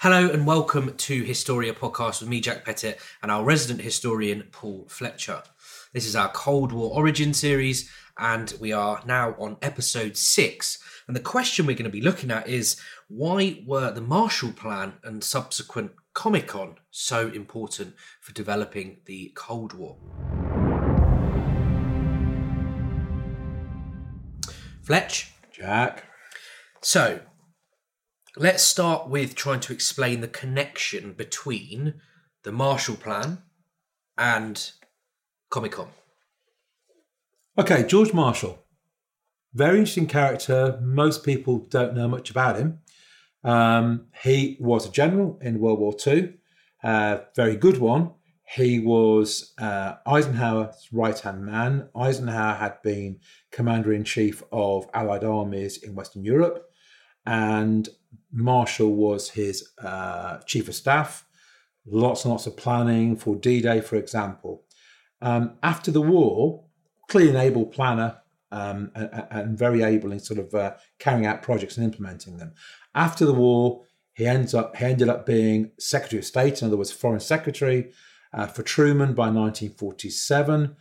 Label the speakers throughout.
Speaker 1: Hello and welcome to Historia podcast with me, Jack Pettit, and our resident historian, Paul Fletcher. This is our Cold War origin series, and we are now on episode six. And the question we're going to be looking at is why were the Marshall Plan and subsequent Comecon so important for developing the Cold War? Fletch?
Speaker 2: Jack.
Speaker 1: So, let's start with trying to explain the connection between the Marshall Plan and Comecon.
Speaker 2: Okay, George Marshall. Very interesting character. Most people don't know much about him. Um, he was a general in World War II, uh, very good one. He was uh, Eisenhower's right hand man. Eisenhower had been commander in chief of Allied armies in Western Europe, and Marshall was his uh, chief of staff. Lots and lots of planning for D Day, for example. Um, after the war, clearly an able planner um, and, and, very able in sort of uh, carrying out projects and implementing them. After the war, he ends up he ended up being Secretary of State, in other words, Foreign Secretary uh, for Truman by 1947,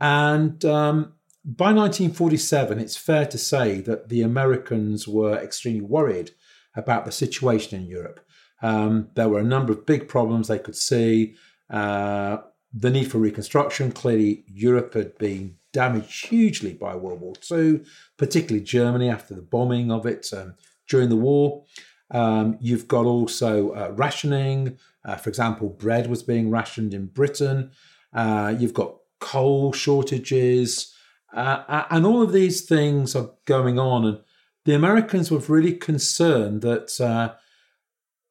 Speaker 2: and um, by 1947, it's fair to say that the Americans were extremely worried about the situation in Europe. Um, there were a number of big problems they could see. Uh, the need for reconstruction. Clearly, Europe had been damaged hugely by World War II, particularly Germany after the bombing of it um, during the war. Um, you've got also uh, rationing. Uh, for example, bread was being rationed in Britain. Uh, you've got coal shortages. Uh, and all of these things are going on. And the Americans were really concerned that uh,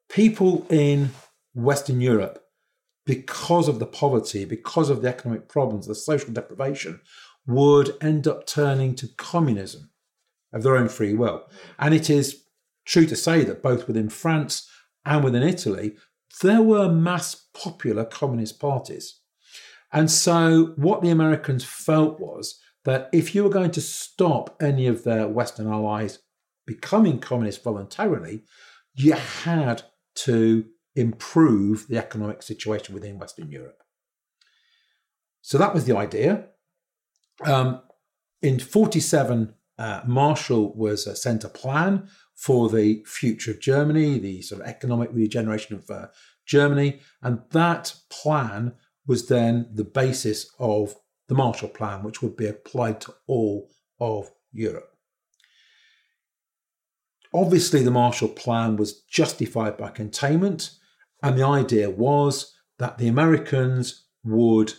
Speaker 2: people in Western Europe, because of the poverty, because of the economic problems, the social deprivation, would end up turning to communism of their own free will. And it is true to say that both within France and within Italy, there were mass popular communist parties. And so, what the Americans felt was that if you were going to stop any of their Western allies becoming communist voluntarily, you had to improve the economic situation within Western Europe. So that was the idea. Um, in 47, uh, Marshall was uh, sent a plan for the future of Germany, the sort of economic regeneration of uh, Germany, and that plan was then the basis of the Marshall Plan, which would be applied to all of Europe. Obviously, the Marshall Plan was justified by containment, and the idea was that the Americans would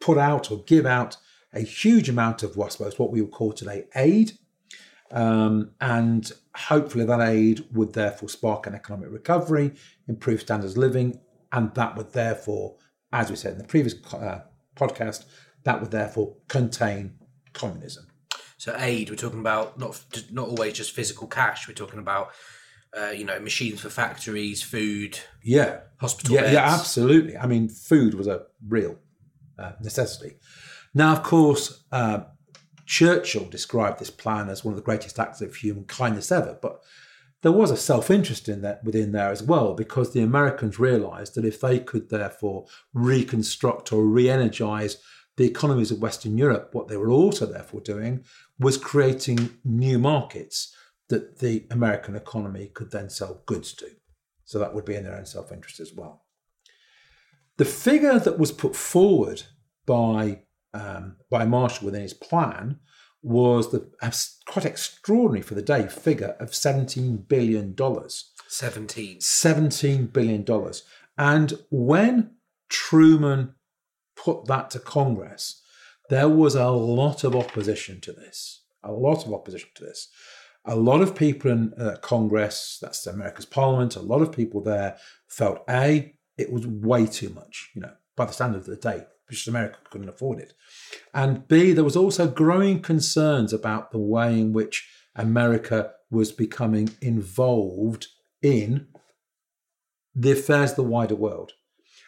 Speaker 2: put out or give out a huge amount of, well, I suppose, what we would call today aid. Um, and hopefully, that aid would therefore spark an economic recovery, improve standards of living, and that would therefore, as we said in the previous uh, podcast, that would therefore contain communism.
Speaker 1: So aid, we're talking about not not always just physical cash. We're talking about uh, you know machines for factories, food,
Speaker 2: yeah,
Speaker 1: hospital.
Speaker 2: Yeah,
Speaker 1: beds.
Speaker 2: yeah, absolutely. I mean, food was a real uh, necessity. Now, of course, uh, Churchill described this plan as one of the greatest acts of human kindness ever, but there was a self-interest in that within there as well because the Americans realized that if they could therefore reconstruct or re-energize the economies of Western Europe, what they were also therefore doing was creating new markets that the American economy could then sell goods to. So that would be in their own self interest as well. The figure that was put forward by, um, by Marshall within his plan was the quite extraordinary for the day figure of $17 billion.
Speaker 1: 17.
Speaker 2: $17 billion. And when Truman put that to Congress, there was a lot of opposition to this. A lot of opposition to this. A lot of people in uh, Congress, that's America's parliament, a lot of people there felt A, it was way too much, you know, by the standard of the day, because America couldn't afford it. And B, there was also growing concerns about the way in which America was becoming involved in the affairs of the wider world.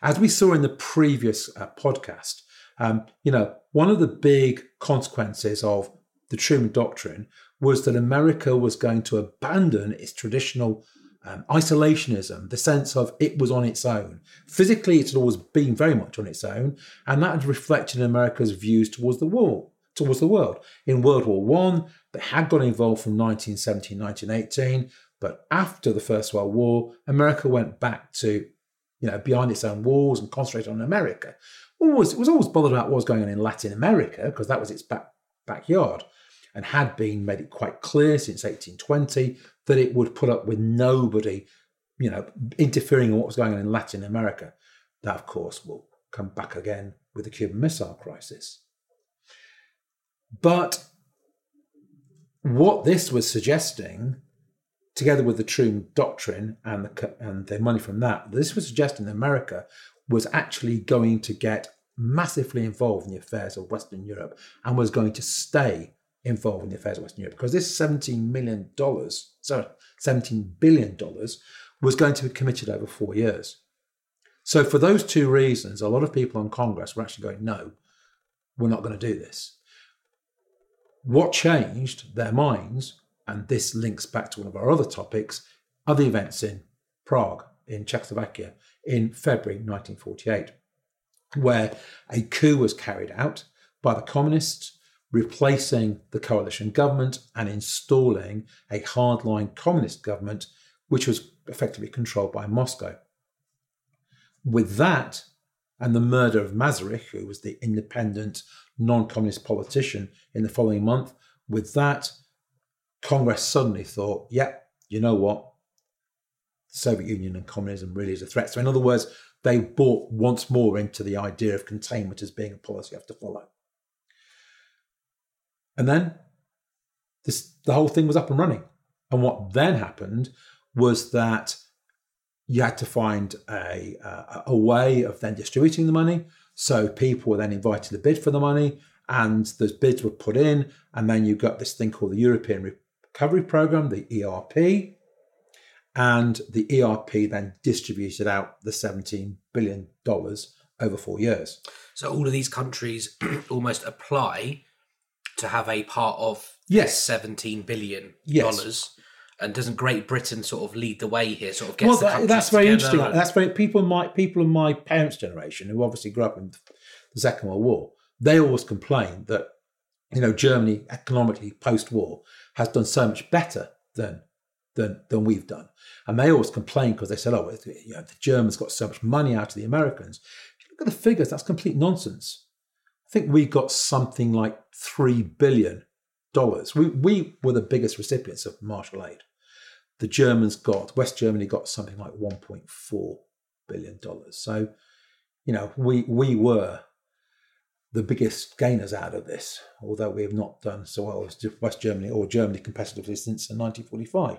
Speaker 2: As we saw in the previous uh, podcast, um, you know, one of the big consequences of the Truman Doctrine was that America was going to abandon its traditional um, isolationism, the sense of it was on its own. Physically, it had always been very much on its own, and that had reflected in America's views towards the war, towards the world. In World War One, they had got involved from 1917, 1918, but after the First World War, America went back to, you know, behind its own walls and concentrated on America. Always, it was always bothered about what was going on in Latin America because that was its back, backyard and had been made it quite clear since 1820 that it would put up with nobody, you know, interfering in what was going on in Latin America. That, of course, will come back again with the Cuban Missile Crisis. But what this was suggesting, together with the Truman Doctrine and the, and the money from that, this was suggesting that America was actually going to get massively involved in the affairs of Western Europe and was going to stay involved in the affairs of Western Europe because this $17 million, sorry, $17 billion was going to be committed over four years. So, for those two reasons, a lot of people in Congress were actually going, no, we're not going to do this. What changed their minds, and this links back to one of our other topics, other events in Prague, in Czechoslovakia, in February 1948, where a coup was carried out by the communists replacing the coalition government and installing a hardline communist government, which was effectively controlled by Moscow. With that, and the murder of Masaryk, who was the independent, non communist politician in the following month, with that, Congress suddenly thought, yeah, you know what? The Soviet Union and communism really is a threat. So, in other words, they bought once more into the idea of containment as being a policy you have to follow. And then this, the whole thing was up and running. And what then happened was that you had to find a, a, a way of then distributing the money. So people were then invited to bid for the money, and those bids were put in. And then you got this thing called the European Recovery Program, the ERP. And the ERP then distributed out the $17 billion over four years.
Speaker 1: So all of these countries almost apply to have a part of
Speaker 2: yes.
Speaker 1: seventeen billion
Speaker 2: Yes.
Speaker 1: dollars. And doesn't Great Britain sort of lead the way here? Sort of gets
Speaker 2: well,
Speaker 1: the
Speaker 2: that, that's very interesting.
Speaker 1: and-
Speaker 2: That's very people my people in my parents' generation who obviously grew up in the Second World War. They always complained that you know Germany economically post-war has done so much better than than than we've done, and they always complain because they said, "Oh, you know, the Germans got so much money out of the Americans." If you look at the figures, that's complete nonsense. I think we got something like three billion dollars. We we were the biggest recipients of Marshall aid the Germans got, West Germany got something like 1.4 billion dollars. So, you know, we we were the biggest gainers out of this, although we have not done so well as West Germany or Germany competitively since 1945.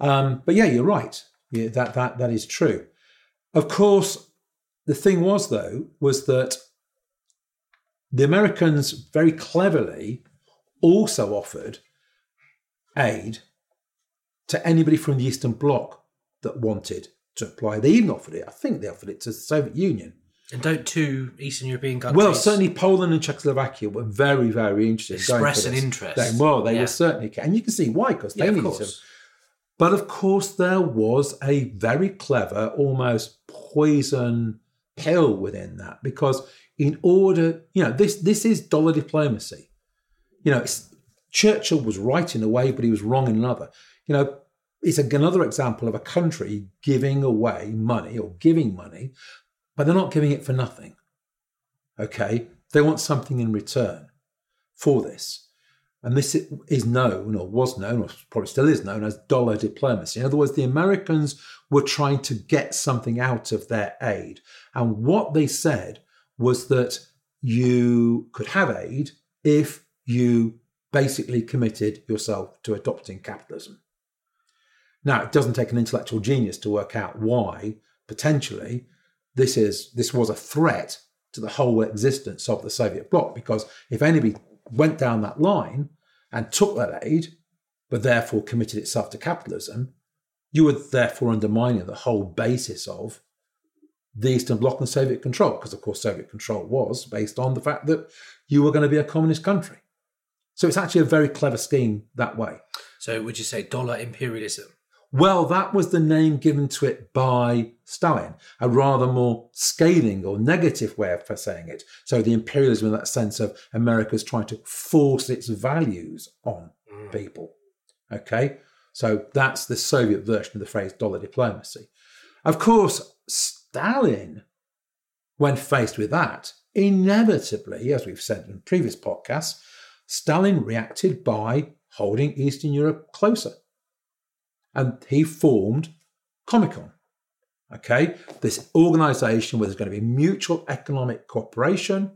Speaker 2: Um, but yeah, you're right. Yeah, that that that is true. Of course, the thing was though was that the Americans very cleverly also offered aid to anybody from the Eastern Bloc that wanted to apply. They even offered it. I think they offered it to the Soviet Union.
Speaker 1: And don't two Eastern European countries?
Speaker 2: Well, certainly Poland and Czechoslovakia were very, very interested. in
Speaker 1: Express an interest.
Speaker 2: They- well, they
Speaker 1: Yeah.
Speaker 2: were certainly, and you can see why because they
Speaker 1: Yeah,
Speaker 2: needed
Speaker 1: course.
Speaker 2: But of course, there was a very clever, almost poison pill within that because in order, you know, this this is dollar diplomacy. You know, it's, Churchill was right in a way, but he was wrong in another. You know, it's another example of a country giving away money or giving money, but they're not giving it for nothing. Okay, they want something in return for this. And this is known, or was known, or probably still is known as dollar diplomacy. In other words, the Americans were trying to get something out of their aid. And what they said was that you could have aid if you basically committed yourself to adopting capitalism. Now, it doesn't take an intellectual genius to work out why potentially this is this was a threat to the whole existence of the Soviet bloc. Because if anybody went down that line and took that aid, but therefore committed itself to capitalism, you were therefore undermining the whole basis of the Eastern Bloc and Soviet control. Because of course, Soviet control was based on the fact that you were going to be a communist country. So it's actually a very clever scheme that way.
Speaker 1: So would you say dollar imperialism?
Speaker 2: Well, that was the name given to it by Stalin, a rather more scathing or negative way of saying it. So the imperialism in that sense of America's trying to force its values on
Speaker 1: Mm.
Speaker 2: people. Okay, so that's the Soviet version of the phrase dollar diplomacy. Of course, Stalin, when faced with that, inevitably, as we've said in previous podcasts, Stalin reacted by holding Eastern Europe closer. And he formed Comecon. Okay, this organization where there's going to be mutual economic cooperation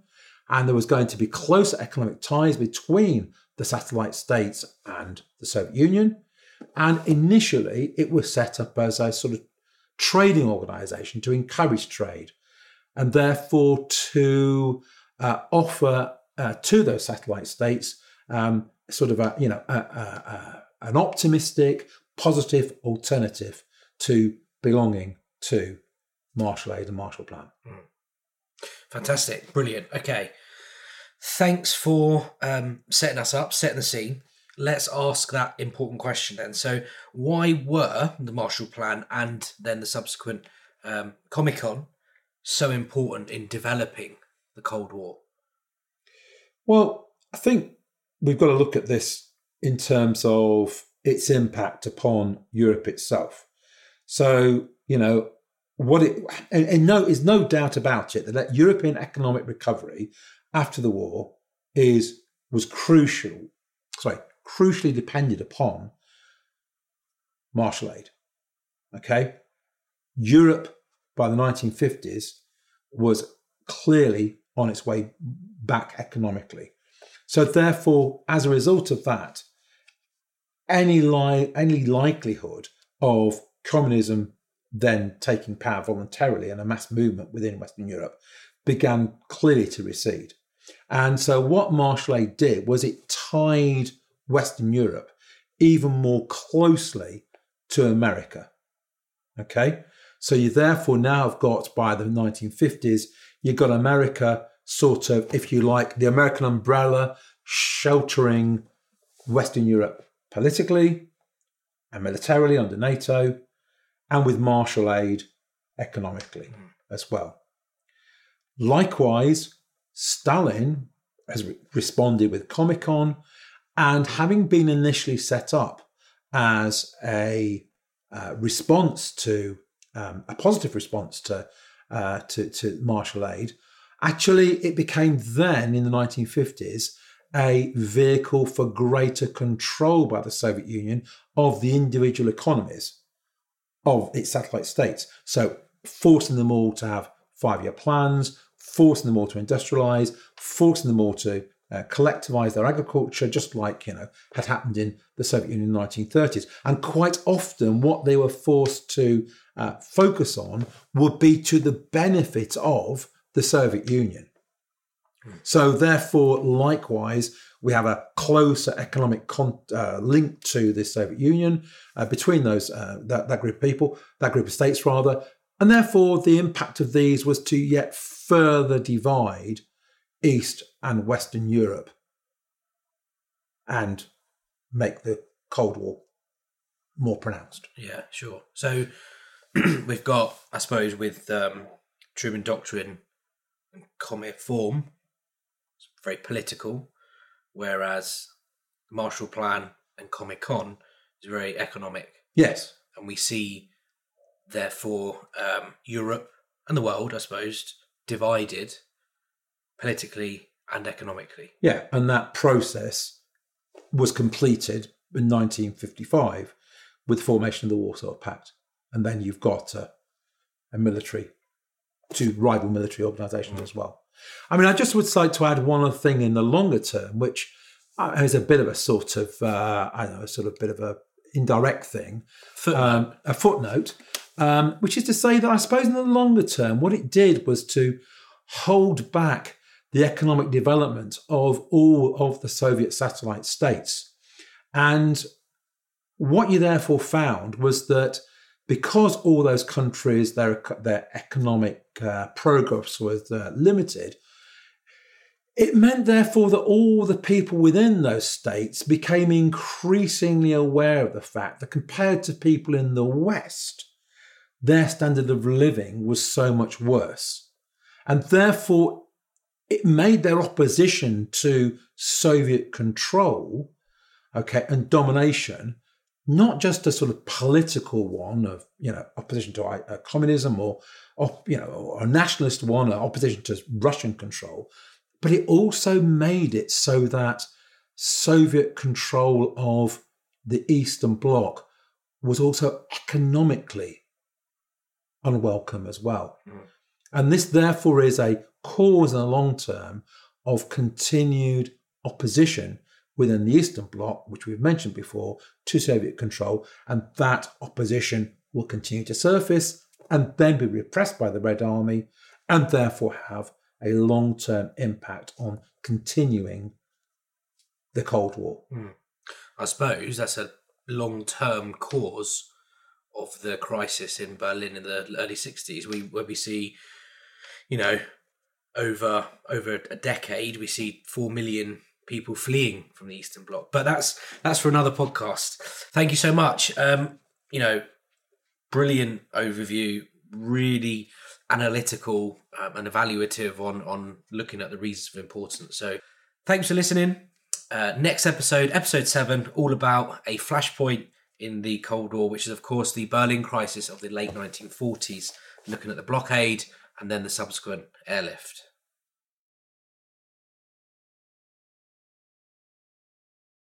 Speaker 2: and there was going to be closer economic ties between the satellite states and the Soviet Union. And initially, it was set up as a sort of trading organization to encourage trade and therefore to uh, offer uh, to those satellite states um, sort of a, you know, a, a, a, an optimistic, positive alternative to belonging to Marshall Aid and Marshall Plan.
Speaker 1: Fantastic, brilliant. Okay, thanks for um, setting us up, setting the scene. Let's ask that important question then. So, why were the Marshall Plan and then the subsequent um, Comecon so important in developing the Cold War?
Speaker 2: Well, I think we've got to look at this in terms of its impact upon Europe itself. So, you know, what it and, and no is no doubt about it that, European economic recovery after the war is was crucial, sorry, crucially depended upon Marshall aid. Okay. Europe by the 1950s was clearly on its way back economically. So therefore, as a result of that, any li- any likelihood of communism then taking power voluntarily and a mass movement within Western Europe began clearly to recede. And so what Aid did was it tied Western Europe even more closely to America. Okay? So you therefore now have got by the 1950s, you've got America sort of, if you like, the American umbrella sheltering Western Europe politically and militarily under NATO, and with Marshall aid economically as well. Likewise, Stalin has re- responded with Comecon, and having been initially set up as a uh, response to um, a positive response to, uh, to to Marshall aid, actually it became then in the 1950s a vehicle for greater control by the Soviet Union of the individual economies of its satellite states. So forcing them all to have five-year plans, forcing them all to industrialize, forcing them all to uh, collectivize their agriculture, just like you know had happened in the Soviet Union in the 1930s. And quite often, what they were forced to uh, focus on would be to the benefit of the Soviet Union. So, therefore, likewise, we have a closer economic con- uh, link to the Soviet Union uh, between those uh, that, that group of people, that group of states, rather, and therefore the impact of these was to yet further divide East and Western Europe and make the Cold War more pronounced.
Speaker 1: Yeah, sure. So we've got, I suppose, with um, Truman Doctrine and Form, very political, whereas Marshall Plan and Comecon is very economic.
Speaker 2: Yes,
Speaker 1: And we see, therefore, um, Europe and the world, I suppose, divided politically and economically.
Speaker 2: yeah, and that process was completed in 1955 with the formation of the Warsaw Pact, and then you've got a, a military, two rival military organisations as well. I mean, I just would like to add one other thing in the longer term, which uh, is a bit of a sort of, uh, I don't know, a sort of bit of a indirect thing,
Speaker 1: Footnote.
Speaker 2: um, a footnote, um, which is to say that I suppose in the longer term, what it did was to hold back the economic development of all of the Soviet satellite states. And what you therefore found was that because all those countries, their, their economic uh, progress was uh, limited, It meant, therefore, that all the people within those states became increasingly aware of the fact that compared to people in the West, their standard of living was so much worse. And therefore, it made their opposition to Soviet control, okay, and domination, not just a sort of political one of, you know, opposition to uh, communism or, or, you know, or a nationalist one, or opposition to Russian control, but it also made it so that Soviet control of the Eastern Bloc was also economically unwelcome as well. Mm. And this, therefore, is a cause in the long term of continued opposition within the Eastern Bloc, which we've mentioned before, to Soviet control. And that opposition will continue to surface and then be repressed by the Red Army and therefore have a long term impact on continuing the Cold War. Mm.
Speaker 1: I suppose that's a long term cause of the crisis in Berlin in the early 60s, we, where we see, you know, over over a decade, we see 4 million people fleeing from the Eastern Bloc. But that's that's for another podcast. Thank you so much. Um, you know, brilliant overview, really analytical um, and evaluative on on looking at the reasons of importance. So, thanks for listening. Uh, next episode, episode seven, all about a flashpoint in the Cold War, which is of course the Berlin crisis of the late 1940s, looking at the blockade and then the subsequent airlift.